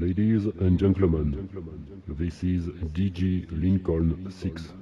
Ladies and gentlemen, this is DG Lincoln 6.